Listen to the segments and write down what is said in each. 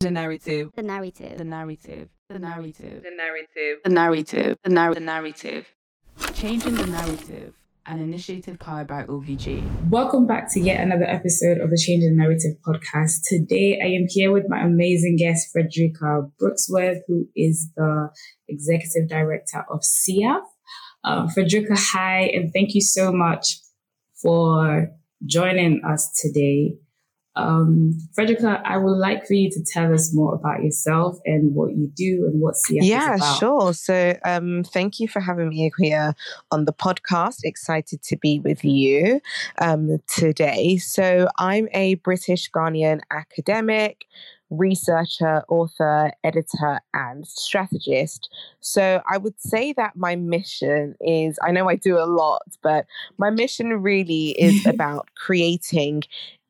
The narrative. The narrative. The narrative. The narrative. The narrative. The narrative. The narrative. The narrative. Changing the narrative. An initiative powered by OVG. Welcome back to yet another episode of the Change the Narrative podcast. Today I am here with my amazing guest, Frederica Brooksworth, who is the Executive Director of CIAF. Um, Frederica, hi, and thank you so much for joining us today. Um, Frederica, I would like for you to tell us more about yourself and what you do and what CIAF yeah, is about. Yeah, sure. So, um, thank you for having me here on the podcast. Excited to be with you um, today. So, I'm a British Ghanaian academic, researcher, author, editor, and strategist. So I would say that my mission is I know I do a lot, but my mission really is about creating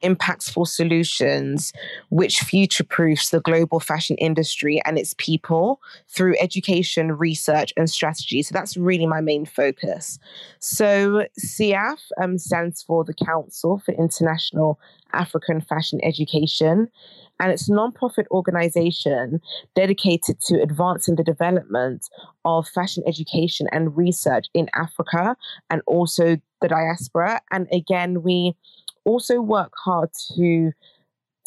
impactful solutions which future proofs the global fashion industry and its people through education, research, and strategy. So that's really my main focus. So CIAF um, stands for the Council for International African Fashion Education and it's a non-profit organization dedicated to advancing the development of fashion education and research in Africa and also the diaspora. And again, we also work hard to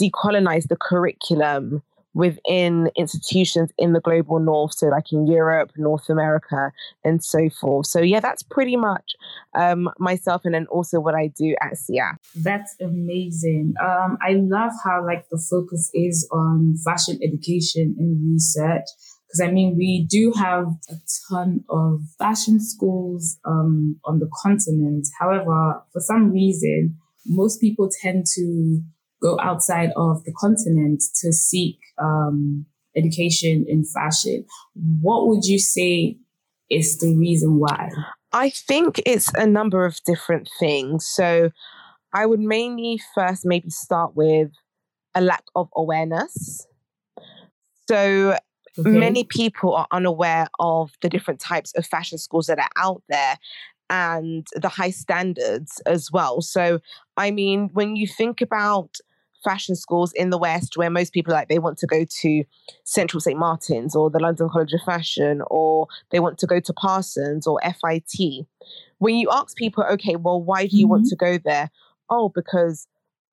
decolonize the curriculum within institutions in the global north, so like in Europe, North America, and so forth. So yeah, that's pretty much um, myself, and then also what I do at CIAF. That's amazing. Um, I love how like the focus is on fashion education and research. Because I mean, we do have a ton of fashion schools um, on the continent. However, for some reason, most people tend to go outside of the continent to seek um, education in fashion. What would you say is the reason why? I think it's a number of different things. So I would mainly first maybe start with a lack of awareness. So okay. many people are unaware of the different types of fashion schools that are out there and the high standards as well. So, I mean, when you think about fashion schools in the West where most people like they want to go to Central St. Martin's or the London College of Fashion or they want to go to Parsons or FIT. When you ask people, okay, well, why do you mm-hmm. want to go there? Oh, because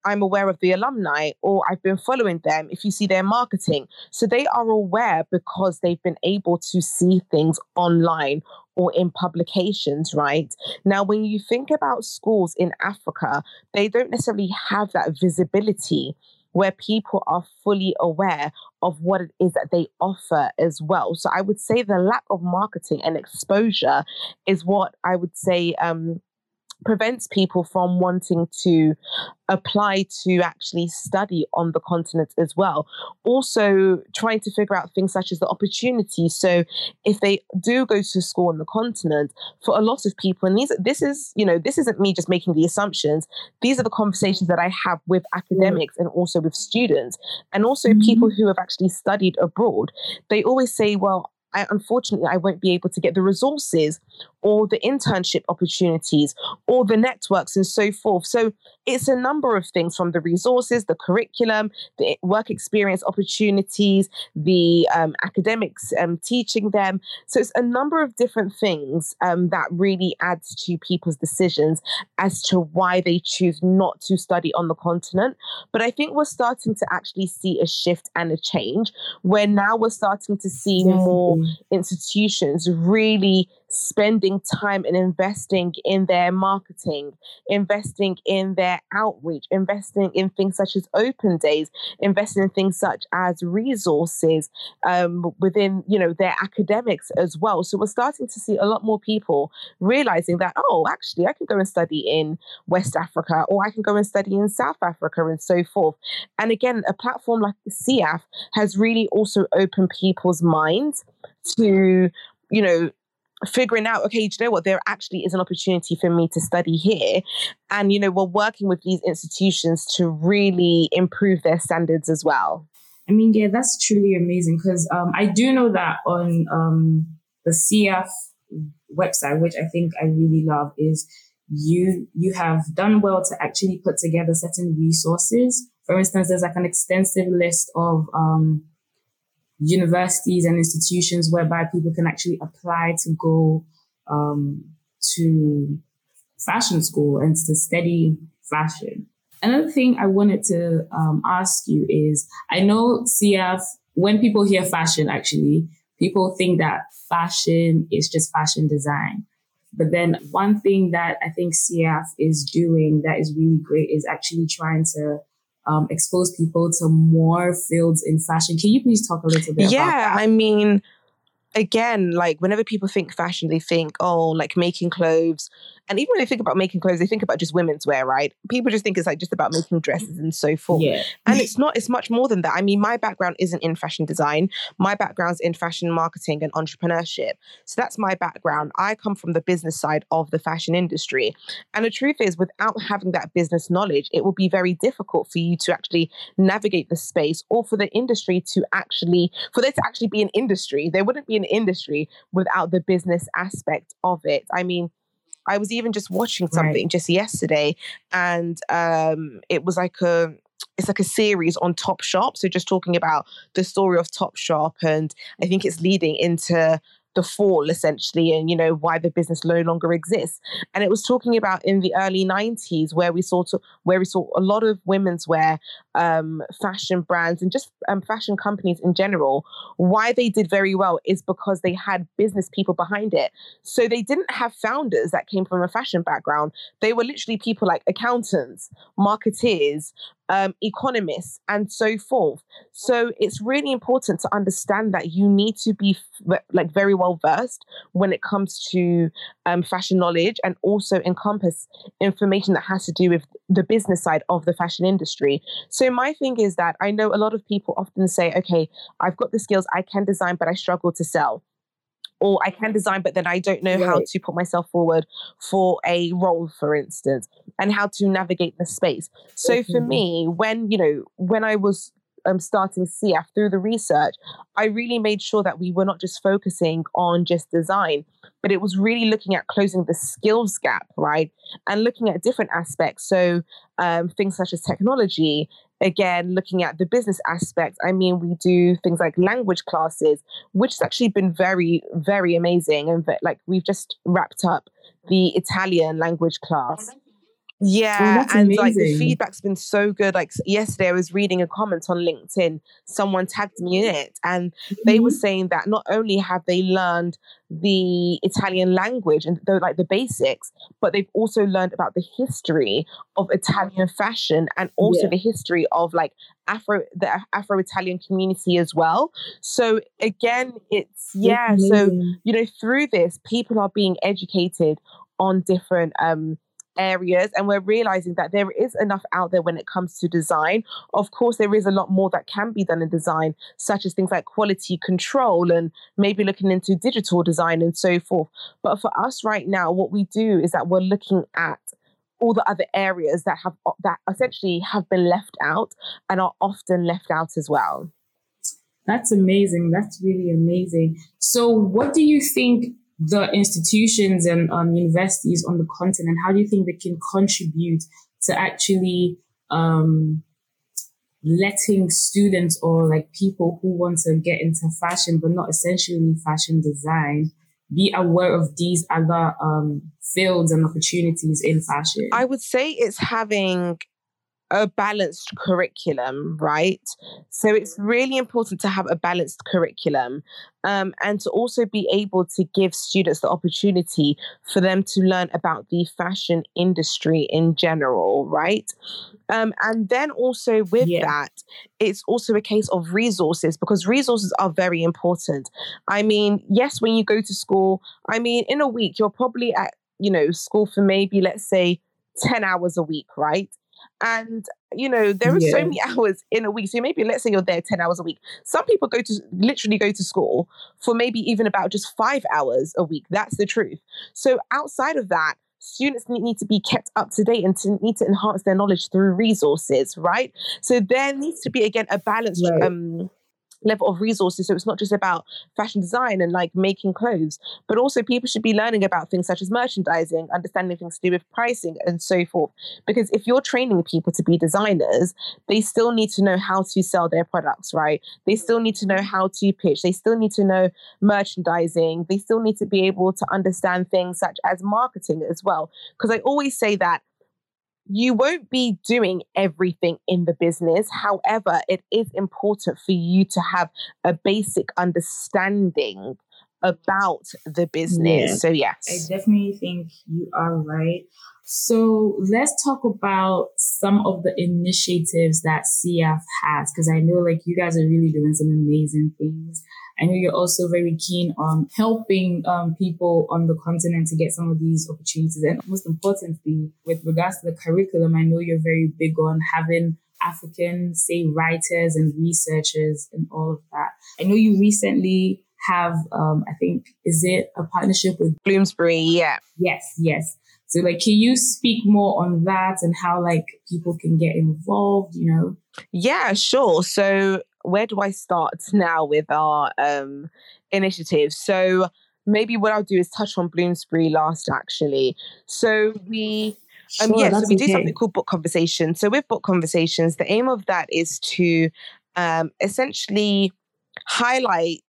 I'm aware of the alumni or I've been following them if you see their marketing. So they are aware because they've been able to see things online or in publications, right? Now, when you think about schools in Africa, they don't necessarily have that visibility where people are fully aware of what it is that they offer as well. So I would say the lack of marketing and exposure is what I would say um, prevents people from wanting to apply to actually study on the continent as well. Also, trying to figure out things such as the opportunities. So, if they do go to school on the continent, for a lot of people, and these this is you know this isn't me just making the assumptions. These are the conversations that I have with academics and also with students, and also mm-hmm. people who have actually studied abroad. They always say, "Well, I, unfortunately, I won't be able to get the resources or the internship opportunities or the networks and so forth. So it's a number of things from the resources, the curriculum, the work experience opportunities, the um, academics um, teaching them. So it's a number of different things um, that really adds to people's decisions as to why they choose not to study on the continent. But I think we're starting to actually see a shift and a change where now we're starting to see more Um, institutions really spending time and investing in their marketing, investing in their outreach, investing in things such as open days, investing in things such as resources um, within, you know, their academics as well. So we're starting to see a lot more people realizing that, oh, actually, I can go and study in West Africa or I can go and study in South Africa and so forth. And again, a platform like CIAF has really also opened people's minds to you know figuring out, okay, you know what, there actually is an opportunity for me to study here. And, you know, we're working with these institutions to really improve their standards as well. I mean, yeah, that's truly amazing because um, I do know that on um, the CF website, which I think I really love, is you you have done well to actually put together certain resources For instance, there's like an extensive list of um, universities and institutions whereby people can actually apply to go um, to fashion school and to study fashion. Another thing I wanted to um, ask you is I know CF, when people hear fashion, actually, people think that fashion is just fashion design. But then one thing that I think CF is doing that is really great is actually trying to um, expose people to more fields in fashion. Can you please talk a little bit yeah, I mean, again, like whenever people think fashion, they think, oh, like making clothes, and even when they think about making clothes, they think about just women's wear, right? People just think it's like just about making dresses and so forth. Yeah. And it's not, it's much more than that. I mean, my background isn't in fashion design. My background's in fashion marketing and entrepreneurship. So that's my background. I come from the business side of the fashion industry. And the truth is, without having that business knowledge, it will be very difficult for you to actually navigate the space or for the industry to actually, for there to actually be an industry. There wouldn't be an industry without the business aspect of it. I mean, I was even just watching something right. just yesterday, and um, it was like a it's like a series on Topshop. So just talking about the story of Topshop, and I think it's leading into the fall essentially and you know why the business no longer exists. And it was talking about in the early 90s where we saw to, where we saw a lot of women's wear um, fashion brands and just um, fashion companies in general. Why they did very well is because they had business people behind it. So they didn't have founders that came from a fashion background. They were literally people like accountants marketeers um, economists, and so forth. So it's really important to understand that you need to be f- like very well versed when it comes to um, fashion knowledge and also encompass information that has to do with the business side of the fashion industry. So my thing is that I know a lot of people often say, okay, I've got the skills, I can design, but I struggle to sell or I can design, but then I don't know right. how to put myself forward for a role, for instance, and how to navigate the space. So for me, when you know, when I was um, starting CF through the research, I really made sure that we were not just focusing on just design, but it was really looking at closing the skills gap, right? And looking at different aspects. So um, things such as technology, again, looking at the business aspect, I mean, we do things like language classes, which has actually been very, very amazing. And like we've just wrapped up the Italian language class. Yeah, oh, and amazing. like the feedback's been so good. Like yesterday, I was reading a comment on LinkedIn. Someone tagged me in it, and mm-hmm. they were mm-hmm. saying that not only have they learned the Italian language and though like the basics, but they've also learned about the history of Italian fashion and also yeah. the history of like Afro the Afro Italian community as well. So again, it's yeah. So you know, through this, people are being educated on different um areas and we're realizing that there is enough out there when it comes to design. Of course there is a lot more that can be done in design such as things like quality control and maybe looking into digital design and so forth. But for us right now what we do is that we're looking at all the other areas that have that essentially have been left out and are often left out as well. That's amazing. That's really amazing. So what do you think the institutions and um, universities on the continent? How do you think they can contribute to actually um, letting students or like people who want to get into fashion but not essentially fashion design be aware of these other um, fields and opportunities in fashion? I would say it's having a balanced curriculum, right? So it's really important to have a balanced curriculum um, and to also be able to give students the opportunity for them to learn about the fashion industry in general, right? Um, and then also with yeah. that, it's also a case of resources because resources are very important. I mean, yes, when you go to school, I mean, in a week, you're probably at, you know, school for maybe, let's say, 10 hours a week, right? And you know, there are yeah. so many hours in a week. So maybe let's say you're there 10 hours a week. Some people go to literally go to school for maybe even about just five hours a week. That's the truth. So outside of that, students need to be kept up to date and to need to enhance their knowledge through resources, right? So there needs to be again a balanced right. um level of resources. So it's not just about fashion design and like making clothes, but also people should be learning about things such as merchandising, understanding things to do with pricing and so forth. Because if you're training people to be designers, they still need to know how to sell their products, right? They still need to know how to pitch. They still need to know merchandising. They still need to be able to understand things such as marketing as well. Because I always say that you won't be doing everything in the business. However, it is important for you to have a basic understanding about the business. So, yes. I definitely think you are right. So, let's talk about some of the initiatives that CF has, because I know like you guys are really doing some amazing things. I know you're also very keen on helping um, people on the continent to get some of these opportunities. And most importantly, with regards to the curriculum, I know you're very big on having African, say, writers and researchers and all of that. I know you recently have, um, I think, is it a partnership with Bloomsbury? Yeah. Yes, yes. So, like, can you speak more on that and how, like, people can get involved, you know? Yeah, sure. So, where do I start now with our um, initiative? So maybe what I'll do is touch on Bloomsbury last, actually. So we. Um, sure, yeah, so we do something called book conversation. So with book conversations, the aim of that is to um, essentially highlight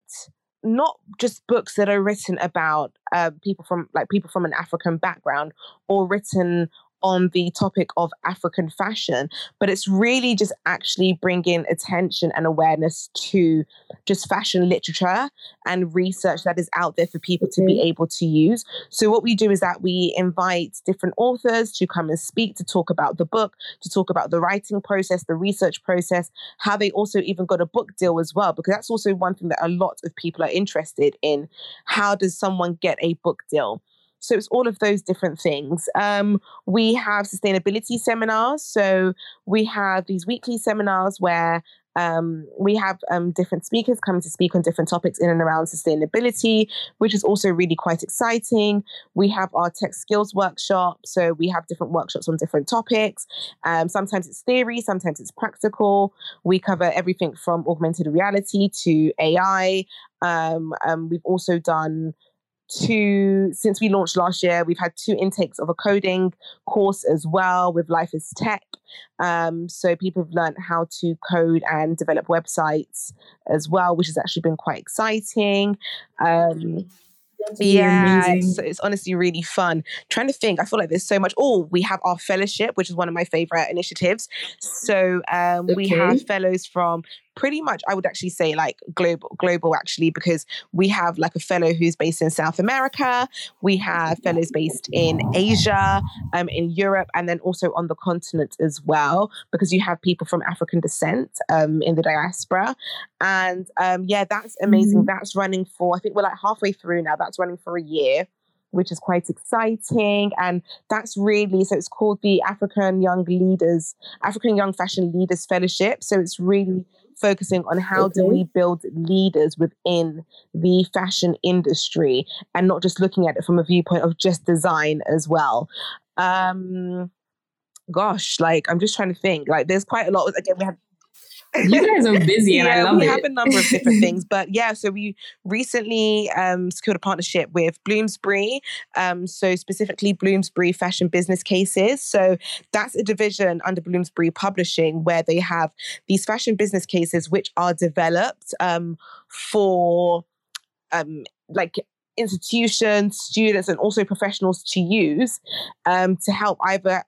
not just books that are written about uh, people from like people from an African background or written on the topic of African fashion, but it's really just actually bringing attention and awareness to just fashion literature and research that is out there for people to be mm-hmm. able to use. So, what we do is that we invite different authors to come and speak, to talk about the book, to talk about the writing process, the research process, how they also even got a book deal as well, because that's also one thing that a lot of people are interested in. How does someone get a book deal? So it's all of those different things. Um, we have sustainability seminars. So we have these weekly seminars where um, we have um, different speakers coming to speak on different topics in and around sustainability, which is also really quite exciting. We have our tech skills workshop. So we have different workshops on different topics. Um, sometimes it's theory, sometimes it's practical. We cover everything from augmented reality to AI. Um, um, we've also done two since we launched last year we've had two intakes of a coding course as well with life is tech um, so people have learned how to code and develop websites as well which has actually been quite exciting um, yeah, it's, it's, honestly really fun. trying to think, I feel like there's so much. Oh, we have our fellowship, which is one of my favorite initiatives. So um, okay. we have fellows from pretty much I would actually say like global global actually because we have like a fellow who's based in South America, we have fellows based in Asia, um, in Europe, and then also on the continent as well because you have people from African descent um, in the diaspora, and um, yeah, that's amazing. Mm-hmm. That's running for I think we're like halfway through now. That's running for a year which is quite exciting. And that's really so it's called the African Young Leaders, African Young Fashion Leaders Fellowship. So it's really focusing on how okay. do we build leaders within the fashion industry and not just looking at it from a viewpoint of just design as well. Um, gosh, like I'm just trying to think. Like there's quite a lot. Again, we have you guys are busy and yeah, I love we it. have a number of different things, but yeah, so we recently um, secured a partnership with Bloomsbury. Um, so specifically Bloomsbury Fashion Business Cases. So that's a division under Bloomsbury Publishing where they have these fashion business cases which are developed um, for um, like institutions, students, and also professionals to use um, to help either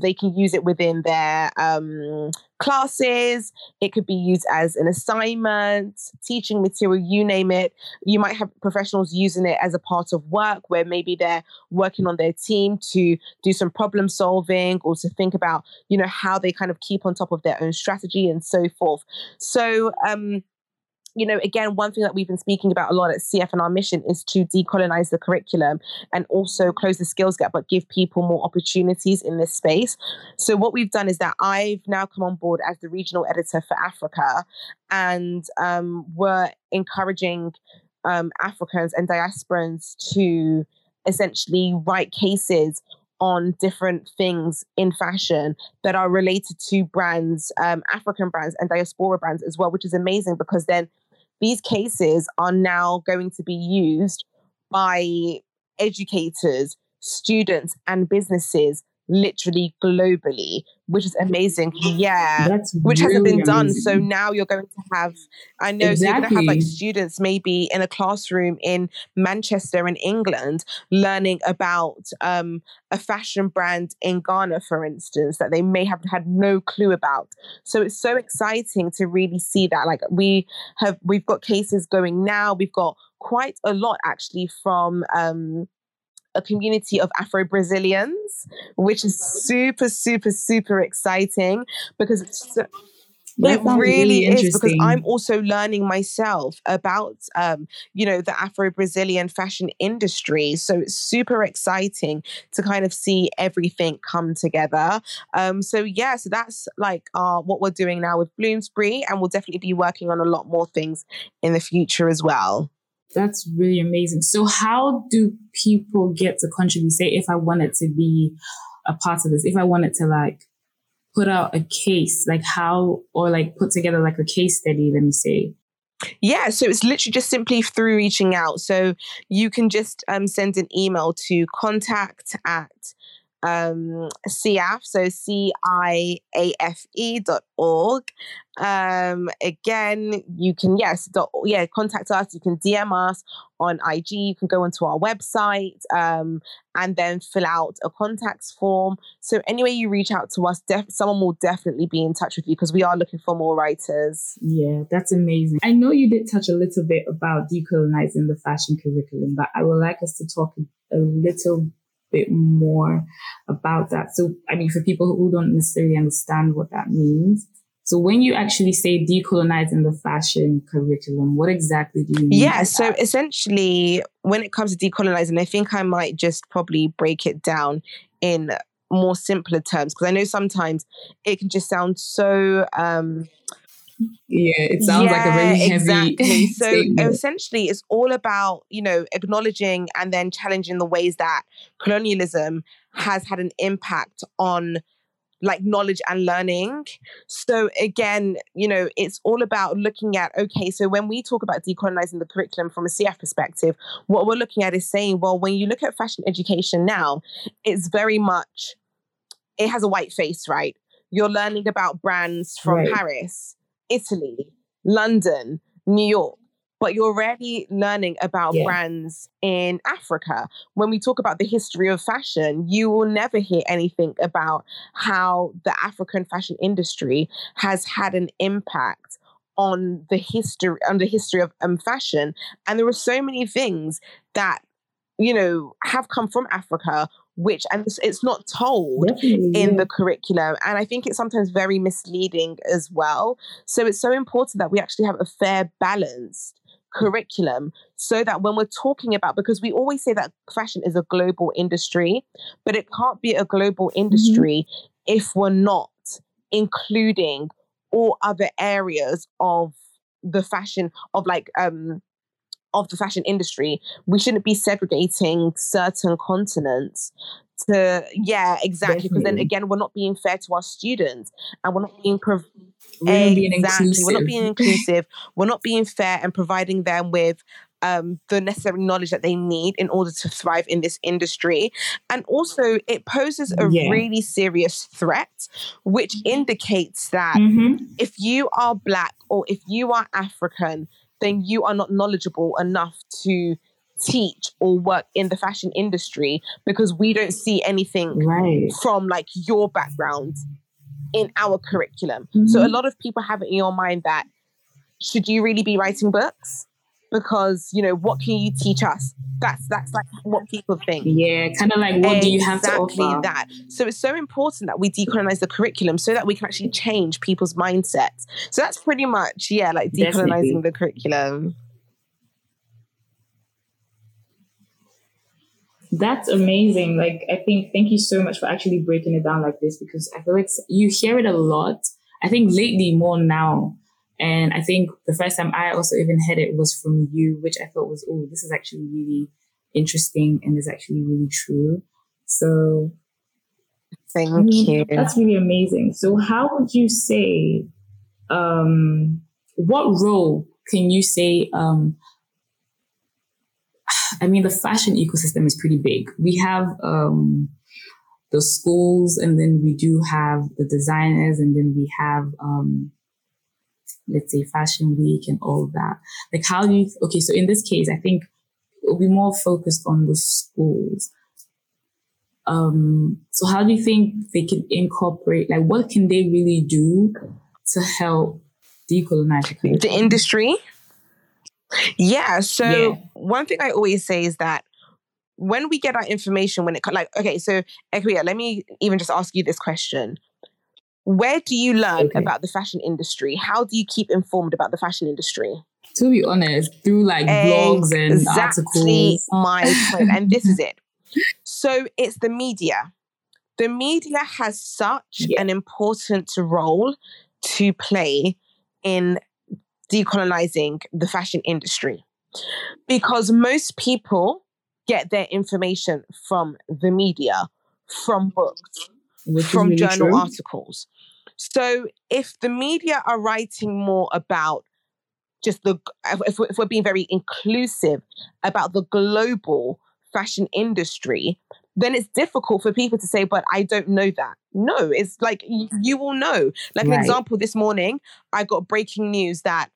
they can use it within their um, classes, it could be used as an assignment, teaching material, you name it. You might have professionals using it as a part of work where maybe they're working on their team to do some problem solving or to think about, you know, how they kind of keep on top of their own strategy and so forth. So, um, you know, again, one thing that we've been speaking about a lot at CF and our mission is to decolonize the curriculum and also close the skills gap, but give people more opportunities in this space. So, what we've done is that I've now come on board as the regional editor for Africa, and um, we're encouraging um, Africans and diasporans to essentially write cases on different things in fashion that are related to brands, um, African brands and diaspora brands as well, which is amazing because then these cases are now going to be used by educators, students, and businesses literally globally, which is amazing. Yeah. That's which hasn't really been done. So now you're going to have, I know, so you're going to have like students maybe in a classroom in Manchester in England learning about um, a fashion brand in Ghana, for instance, that they may have had no clue about. So it's so exciting to really see that. Like we have, we've got cases going now. We've got quite a lot actually from. Um, a community of Afro Brazilians, which is super, super, super exciting because it's so, That it sounds really, is because. I'm also learning myself about um, you know the Afro Brazilian fashion industry. So it's super exciting to kind of see everything come together. Um, so yeah, so that's like uh, what we're doing now with Bloomsbury, and we'll definitely be working on a lot more things in the future as well. That's really amazing. So, how do people get to contribute? Say, if I wanted to be a part of this, if I wanted to like put out a case, like how, or like put together like a case study, let me say. Yeah, so it's literally just simply through reaching out. So you can just um, send an email to contact at um, CIAF, so C I A F E dot org. Um, again, you can, yes, dot, yeah, contact us. You can DM us on IG. You can go onto our website um, and then fill out a contacts form. So, anyway, you reach out to us, def- someone will definitely be in touch with you because we are looking for more writers. Yeah, that's amazing. I know you did touch a little bit about decolonizing the fashion curriculum, but I would like us to talk a little bit more about that. So, I mean, for people who don't necessarily understand what that means. So, when you actually say decolonizing the fashion curriculum, what exactly do you mean? Yeah, so that? essentially, when it comes to decolonizing, I think I might just probably break it down in more simpler terms because I know sometimes it can just sound so. Um, yeah, it sounds like a very yeah, heavy exactly. So statement. essentially, it's all about you know acknowledging and then challenging the ways that colonialism has had an impact on like knowledge and learning. So again, you know, it's all about looking at okay, so when we talk about decolonizing the curriculum from a CF perspective, what we're looking at is saying, well, when you look at fashion education now, it's very much it has a white face, right? You're learning about brands from Right. Paris, Italy, London, New York. But you're already learning about Yeah. brands in Africa. When we talk about the history of fashion, you will never hear anything about how the African fashion industry has had an impact on the history on the history of um, fashion. And there are so many things that you know have come from Africa, which and it's, it's not told Definitely, in yeah. the curriculum. And I think it's sometimes very misleading as well. So it's so important that we actually have a fair, balanced curriculum so that when we're talking about, because we always say that fashion is a global industry, but it can't be a global industry if we're not including all other areas of the fashion, of like, um, of the fashion industry, we shouldn't be segregating certain continents to yeah exactly because then again we're not being fair to our students and we're not being prov- exactly we're not inclusive. being inclusive we're not being fair and providing them with um, the necessary knowledge that they need in order to thrive in this industry and also it poses a Yeah. really serious threat which indicates that Mhm. if you are black or if you are African, then you are not knowledgeable enough to teach or work in the fashion industry because we don't see anything Right. from like your background in our curriculum. So a Mhm. lot of people have it in your mind that should you really be writing books? Because you know what can you teach us? That's that's like what people think Yeah, kind of like what do you have to exactly offer? that so it's so important that we decolonize the curriculum so that we can actually change people's mindsets so that's pretty much yeah like decolonizing Definitely. the curriculum That's amazing. Like, I think, thank you so much for actually breaking it down like this because I feel like you hear it a lot. I think lately more now. And I think the first time I also even heard it was from you, which I thought was, oh, this is actually really interesting and is actually really true. So, thank I mean, you that's really amazing. So, how would you say, um, what role can you say, um, I mean, the fashion ecosystem is pretty big. We have um, the schools, and then we do have the designers, and then we have, um, let's say, Fashion Week and all that. Like, how do you, okay, so in this case, I think it'll be more focused on the schools. Um, so how do you think they can incorporate, like, what can they really do to help decolonize the, the industry? Yeah. So yeah. one thing I always say is that when we get our information, when it like okay, so Ekuya, let me even just ask you this question: Where do you learn okay. about the fashion industry? How do you keep informed about the fashion industry? To be honest, through like blogs and exactly articles. my point, and this is it. So it's the media. The media has such yeah. an important role to play in decolonizing the fashion industry because most people get their information from the media, from books, Which from really journal true. articles. So if the media are writing more about just the, if, if we're being very inclusive about the global fashion industry, then it's difficult for people to say, but I don't know that. No, it's like you, you will know. Like right. an example, this morning, I got breaking news that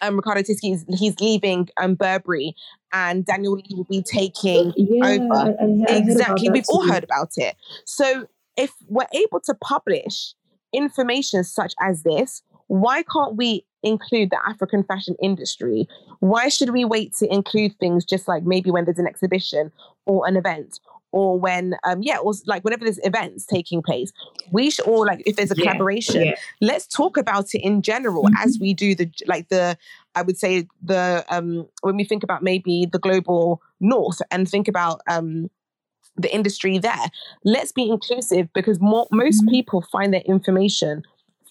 um, Riccardo Tisci is he's leaving um, Burberry and Daniel Lee will be taking yeah, over. I, I exactly. We've all heard about it. So if we're able to publish information such as this, why can't we include the African fashion industry? Why should we wait to include things just like maybe when there's an exhibition or an event or when um yeah or like whenever there's events taking place we should all like if there's a yeah, collaboration yeah. let's talk about it in general mm-hmm. as we do the like the i would say the um when we think about maybe the global north and think about um the industry there. Let's be inclusive because more, most mm-hmm. people find their information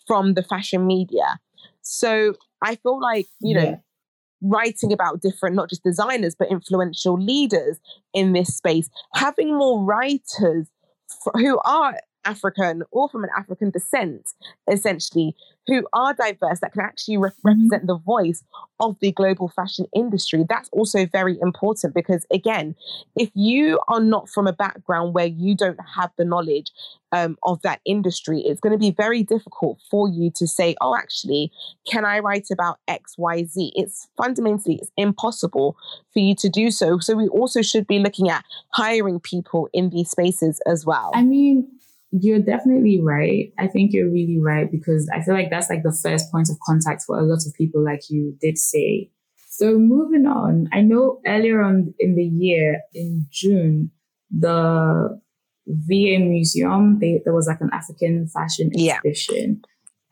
from the fashion media. So i feel like you know yeah. writing about different, not just designers, but influential leaders in this space, having more writers who are African or from an African descent, essentially, who are diverse that can actually re- mm-hmm. represent the voice of the global fashion industry. That's also very important because, again, if you are not from a background where you don't have the knowledge um, of that industry, it's going to be very difficult for you to say, oh, actually, can I write about X, Y, Z? It's fundamentally it's impossible for you to do so. So we also should be looking at hiring people in these spaces as well. I mean, you're definitely right. I think you're really right because I feel like that's like the first point of contact for a lot of people, like you did say. So moving on, I know earlier on in the year, in June, the VA Museum, they, there was like an African fashion exhibition.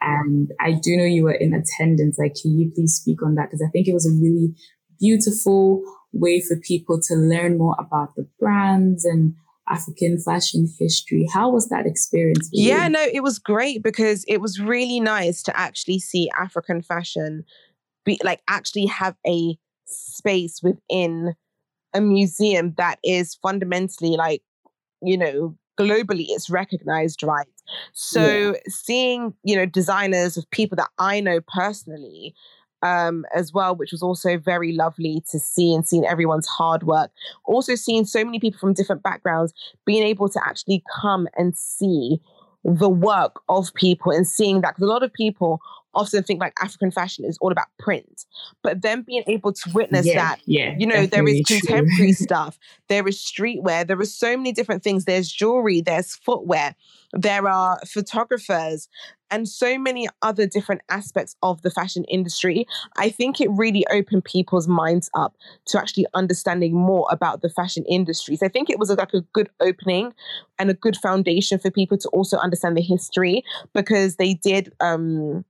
Yeah. And I do know you were in attendance. Like, can you please speak on that? Because I think it was a really beautiful way for people to learn more about the brands and African fashion history. How was that experience? yeah, no, it was great because it was really nice to actually see African fashion be like actually have a space within a museum that is fundamentally like, you know, globally it's recognized, right? So yeah. seeing, you know, designers of people that I know personally um, as well, which was also very lovely to see and seeing everyone's hard work. Also, seeing so many people from different backgrounds being able to actually come and see the work of people and seeing that because a lot of people often think like African fashion is all about print, but then being able to witness yeah, that, yeah, you know, there is contemporary stuff, there is streetwear, there are so many different things. There's jewelry, there's footwear, there are photographers, and so many other different aspects of the fashion industry. I think it really opened people's minds up to actually understanding more about the fashion industry. So I think it was like a good opening and a good foundation for people to also understand the history because they did um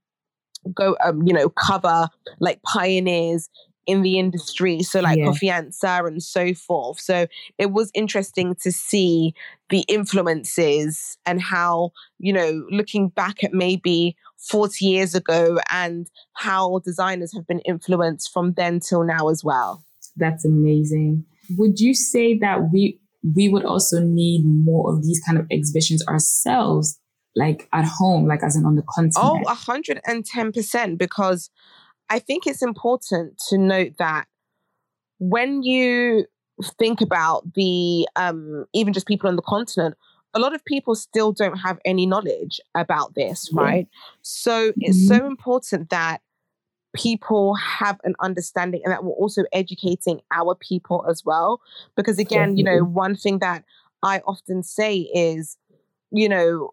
go um you know cover like pioneers in the industry, so like yeah. Kofi and so forth. So it was interesting to see the influences and how, you know, looking back at maybe 40 years ago and how designers have been influenced from then till now as well. That's amazing. Would you say that we we would also need more of these kind of exhibitions ourselves, like at home, like as in on the continent? Oh, 110%, because I think it's important to note that when you think about the um, even just people on the continent, a lot of people still don't have any knowledge about this, right? So it's so important that people have an understanding and that we're also educating our people as well. Because again, you know, one thing that I often say is, you know,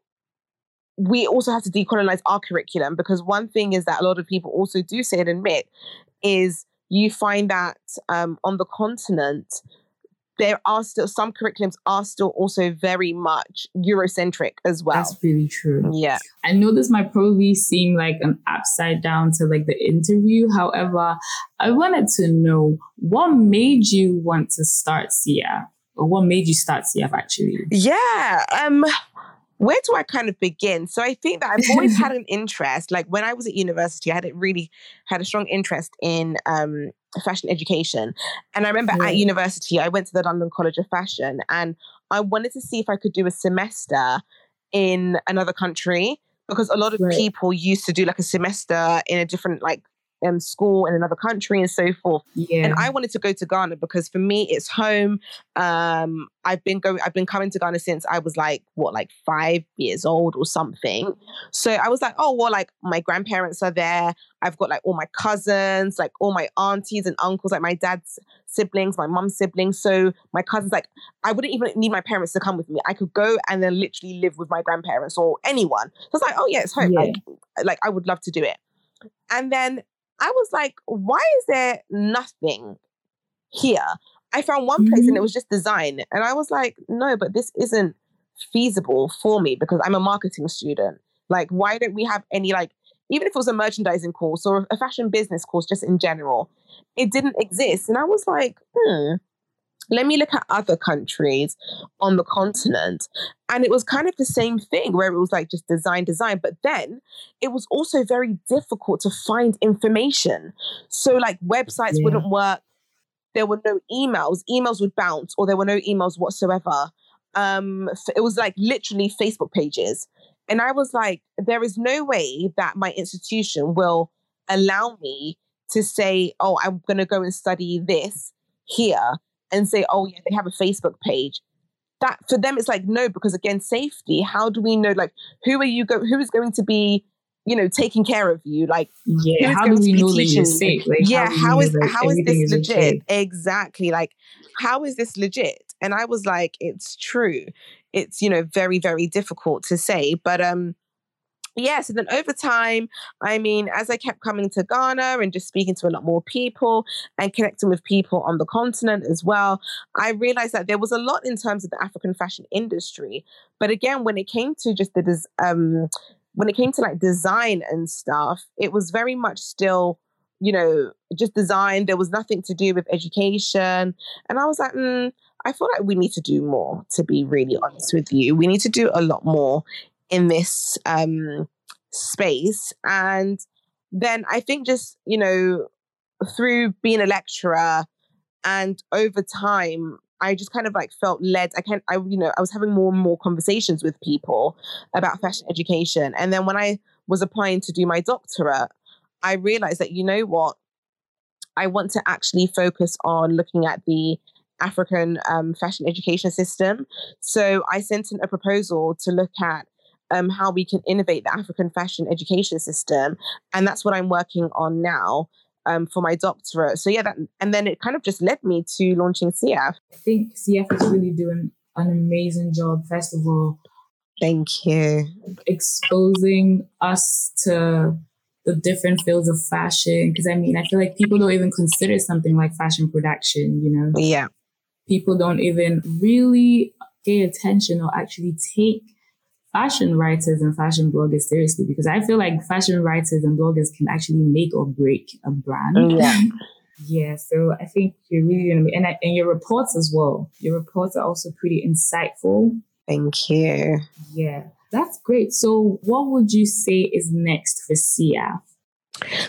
we also have to decolonize our curriculum because one thing is that a lot of people also do say and admit is you find that um, on the continent there are still some curriculums are still also very much Eurocentric as well. That's really true. yeah. I know this might probably seem like an upside down to like the interview. However, I wanted to know what made you want to start CF or what made you start CF actually? Yeah. Um where do I kind of begin? So I think that I've always had an interest. Like when I was at university, I had really had a strong interest in um fashion education. And I remember Right. at university, I went to the London College of Fashion and I wanted to see if I could do a semester in another country because a lot of Right. people used to do like a semester in a different like um, school in another country and so forth. Yeah. And I wanted to go to Ghana because for me it's home. Um, I've been going, I've been coming to Ghana since I was like what, like five years old or something. So I was like, oh well, like my grandparents are there. I've got like all my cousins, like all my aunties and uncles, like my dad's siblings, my mum's siblings. So my cousins, like I wouldn't even need my parents to come with me. I could go and then literally live with my grandparents or anyone. So I was like, oh yeah, it's home. Yeah. Like, like I would love to do it. And then I was like, why is there nothing here? I found one place and it Mhm. was just design. And I was like, no, but this isn't feasible for me because I'm a marketing student. Like, why don't we have any, like, even if it was a merchandising course or a fashion business course, just in general, it didn't exist. And I was like, hmm, let me look at other countries on the continent. And it was kind of the same thing where it was like just design, design. But then it was also very difficult to find information. So, like, websites Yeah. wouldn't work. There were no emails. Emails would bounce, or there were no emails whatsoever. Um, it was like literally Facebook pages. And I was like, there is no way that my institution will allow me to say, oh, I'm going to go and study this here and say, oh, yeah, they have a Facebook page. That for them, it's like, no, because again, safety. How do we know, like, who are you go, who is going to be, you know, taking care of you? Like, yeah. How do we know that you're safe? Like, yeah, how know is how is this legit? okay? Exactly. Like, how is this legit? And I was like, it's true. It's, you know, very, very difficult to say. But um, yeah, so then over time, I mean, as I kept coming to Ghana and just speaking to a lot more people and connecting with people on the continent as well, I realized that there was a lot in terms of the African fashion industry. But again, when it came to just the um, when it came to like design and stuff, it was very much still, you know, just design. There was nothing to do with education, and I was like, mm, I feel like we need to do more. To be really honest with you, we need to do a lot more in this um, space. And then I think just, you know, through being a lecturer and over time, I just kind of like felt led. I can't, I, you know, I was having more and more conversations with people about fashion education. And then when I was applying to do my doctorate, I realized that, you know what, I want to actually focus on looking at the African um, fashion education system. So I sent in a proposal to look at um, how we can innovate the African fashion education system, and that's what I'm working on now um, for my doctorate. So yeah, that and then it kind of just led me to launching CF. I think CF is really doing an amazing job. First of all, Thank you. exposing us to the different fields of fashion. Because I mean, I feel like people don't even consider something like fashion production. You know, Yeah, people don't even really pay attention or actually take fashion writers and fashion bloggers seriously because I feel like fashion writers and bloggers can actually make or break a brand. Mm, yeah. Yeah, so I think you're really gonna be, and I, and your reports as well. Your reports are also pretty insightful. thank you. Yeah, that's great. So, what would you say is next for CF?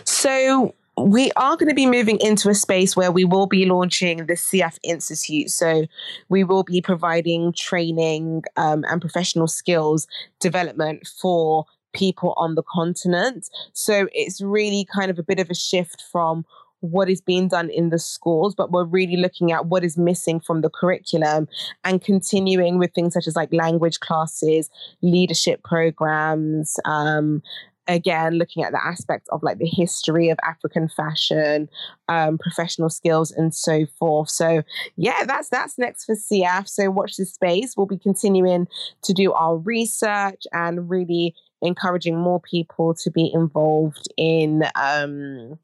So we are going to be moving into a space where we will be launching the CF Institute. So we will be providing training um, and professional skills development for people on the continent. So it's really kind of a bit of a shift from what is being done in the schools, but we're really looking at what is missing from the curriculum and continuing with things such as like language classes, leadership programs, um, again looking at the aspect of like the history of african fashion um, professional skills and so forth. So yeah that's that's next for cf so watch this space. We'll be continuing to do our research and really encouraging more people to be involved in um,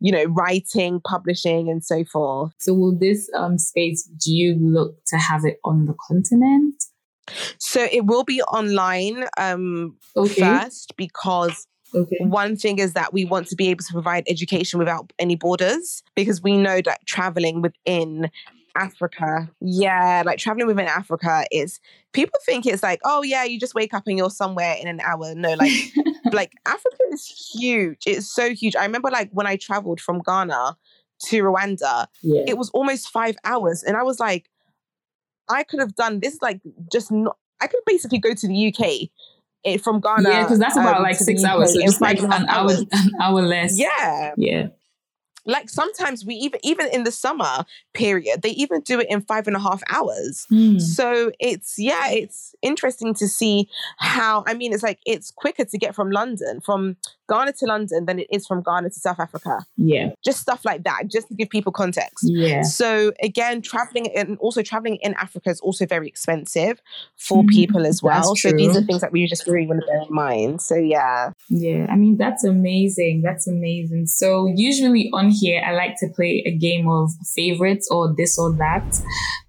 you know writing publishing and so forth. So will this um, space do you look to have it on the continent so it will be online um, okay. first because Okay. One thing is that we want to be able to provide education without any borders because we know that traveling within Africa, yeah, like traveling within Africa is people think it's like, oh yeah, you just wake up and you're somewhere in an hour. No, like like Africa is huge. It's so huge. I remember like when I traveled from Ghana to Rwanda, yeah. it was almost five hours. And I was like, I could have done this like just not I could basically go to the UK it, from Ghana. Yeah, because that's about um, like six hours. So just like an hour, an hour less. Yeah. Yeah like sometimes we even even in the summer period they even do it in five and a half hours. Mm. so it's yeah it's interesting to see how i mean it's like it's quicker to get from london from ghana to london than it is from ghana to south africa. Yeah. Just stuff like that just to give people context. Yeah. So again traveling and also traveling in africa is also very expensive for mm, people as well. so these are things that we just really want to bear in mind. So yeah. Yeah i mean that's amazing that's amazing. So usually on here, I like to play a game of favorites or this or that.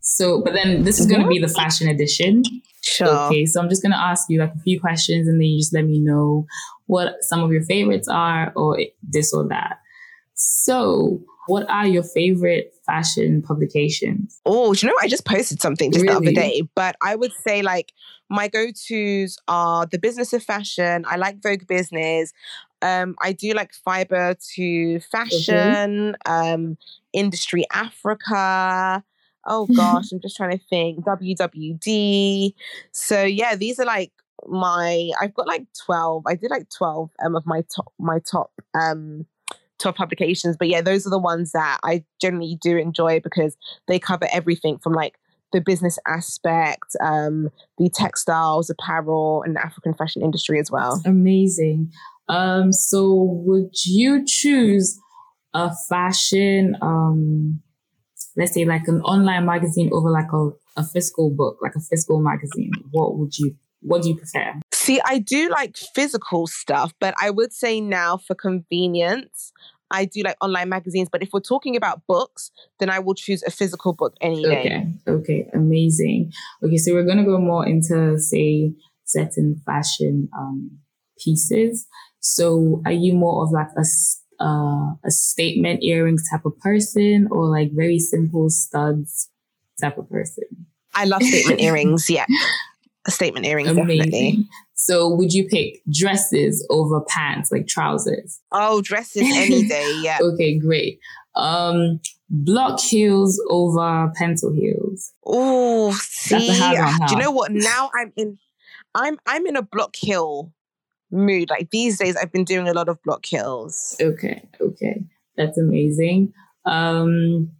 So, but then this is going to be the fashion edition. Sure. Okay, so I'm just going to ask you like a few questions and then you just let me know what some of your favorites are or this or that. So, what are your favorite fashion publications? Oh, you know, I just posted something just really? the other day, but I would say like my go tos are the business of fashion. I like Vogue Business. Um, I do like fiber to fashion, um, Industrie Africa. Oh gosh, I'm just trying to think. WWD. So yeah, these are like my. I've got like twelve. I did like twelve um, of my top my top um top publications. But yeah, those are the ones that I generally do enjoy because they cover everything from like the business aspect, um, the textiles, apparel, and African fashion industry as well. Amazing. Um, so would you choose a fashion, um, let's say like an online magazine over like a, a physical book, like a physical magazine? What would you, what do you prefer? See, I do like physical stuff, but I would say now for convenience, I do like online magazines. But if we're talking about books, then I will choose a physical book any day. Okay. Okay. Amazing. Okay. So we're going to go more into, say, certain fashion um, pieces. So are you more of like a uh, a statement earrings type of person or like very simple studs type of person? I love statement earrings. Yeah. A statement earrings, Amazing. definitely. So would you pick dresses over pants, like trousers? Oh, dresses any day, yeah. okay, great. Um, block heels over pencil heels. Oh, see, do you know what? Now I'm in, I'm I'm in a block heel mood. Like these days, I've been doing a lot of block heels. Okay, okay, that's amazing. Um,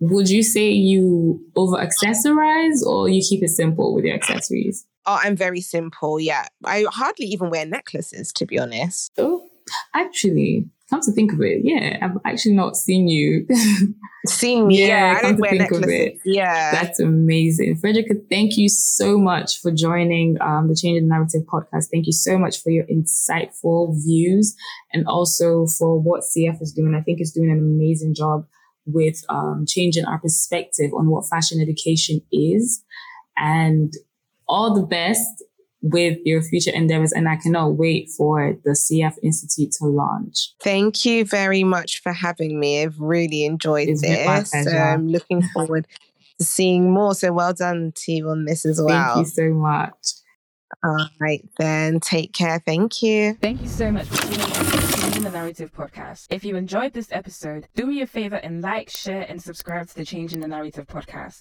would you say you over accessorize or you keep it simple with your accessories? Oh, I'm very simple. Yeah, I hardly even wear necklaces, to be honest. Oh, actually, come to think of it, yeah, I've actually not seen you. seen me? Yeah, yeah I don't wear necklaces. Yeah, that's amazing, Frederica. Thank you so much for joining um, the Change the Narrative podcast. Thank you so much for your insightful views and also for what CIAFE is doing. I think it's doing an amazing job with um, changing our perspective on what fashion education is and all the best with your future endeavors and I cannot wait for the CIAFE Institute to launch. Thank you very much for having me. I've really enjoyed it's this. I'm looking forward to seeing more. So well done to you on this as well. Thank you so much. All right, then. Take care. Thank you. Thank you so much for tuning in to the Narrative podcast. If you enjoyed this episode, do me a favor and like, share, and subscribe to the Change in the Narrative podcast.